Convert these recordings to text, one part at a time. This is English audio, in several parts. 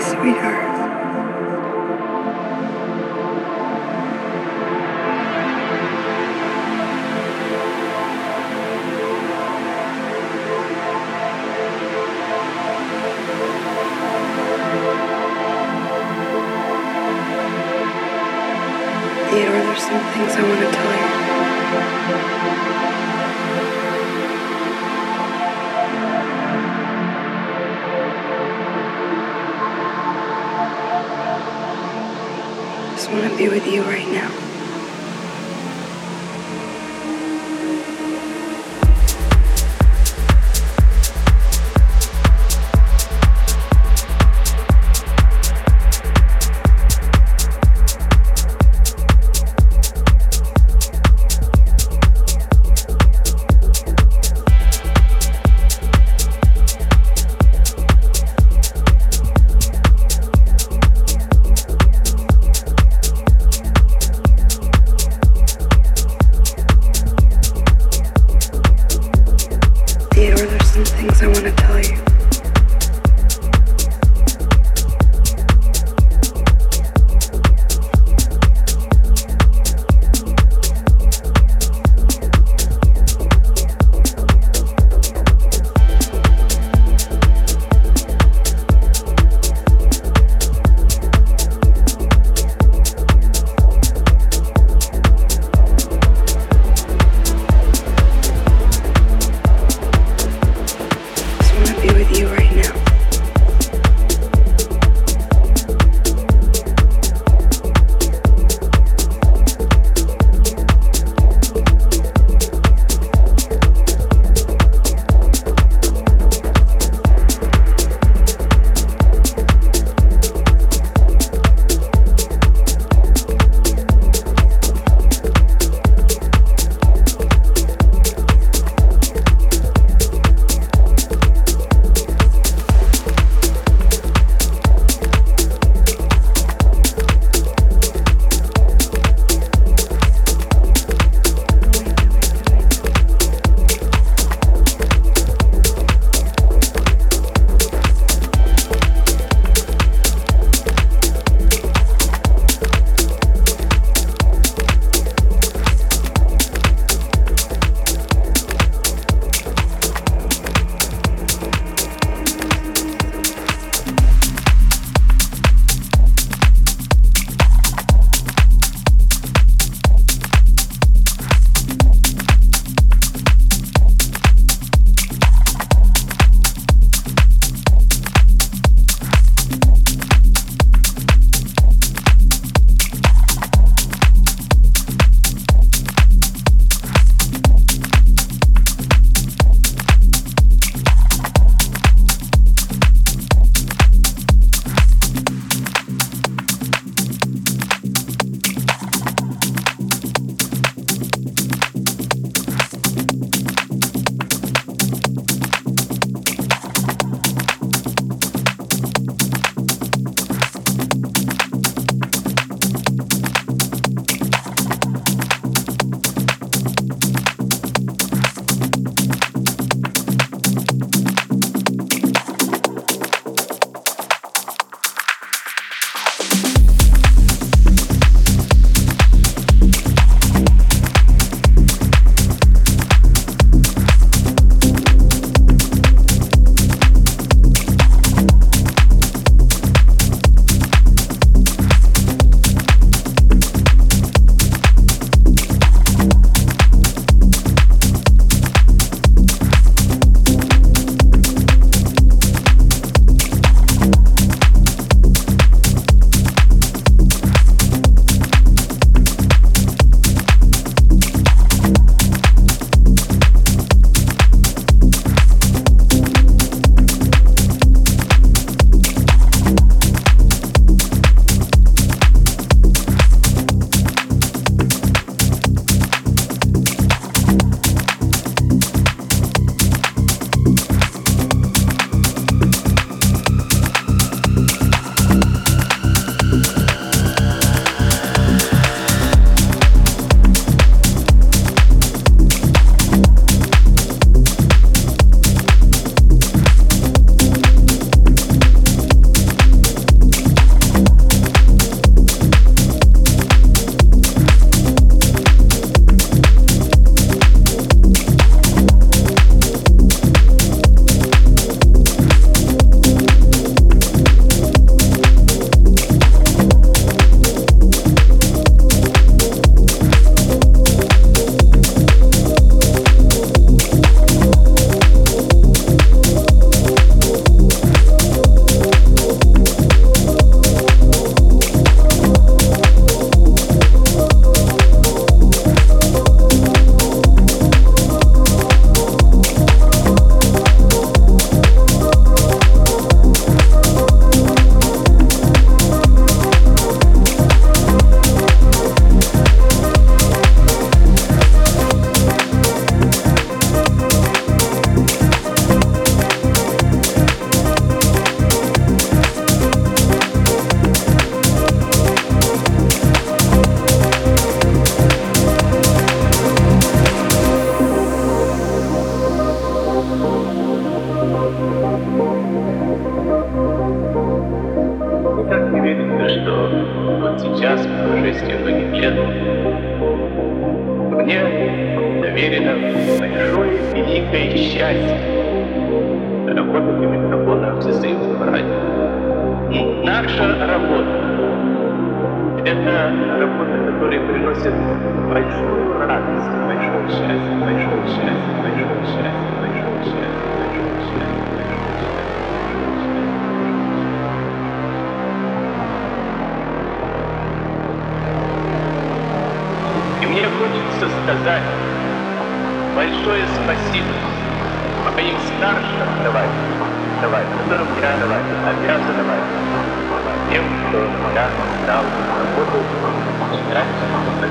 Sweetheart.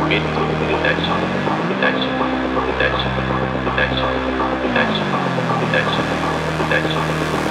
Thank you.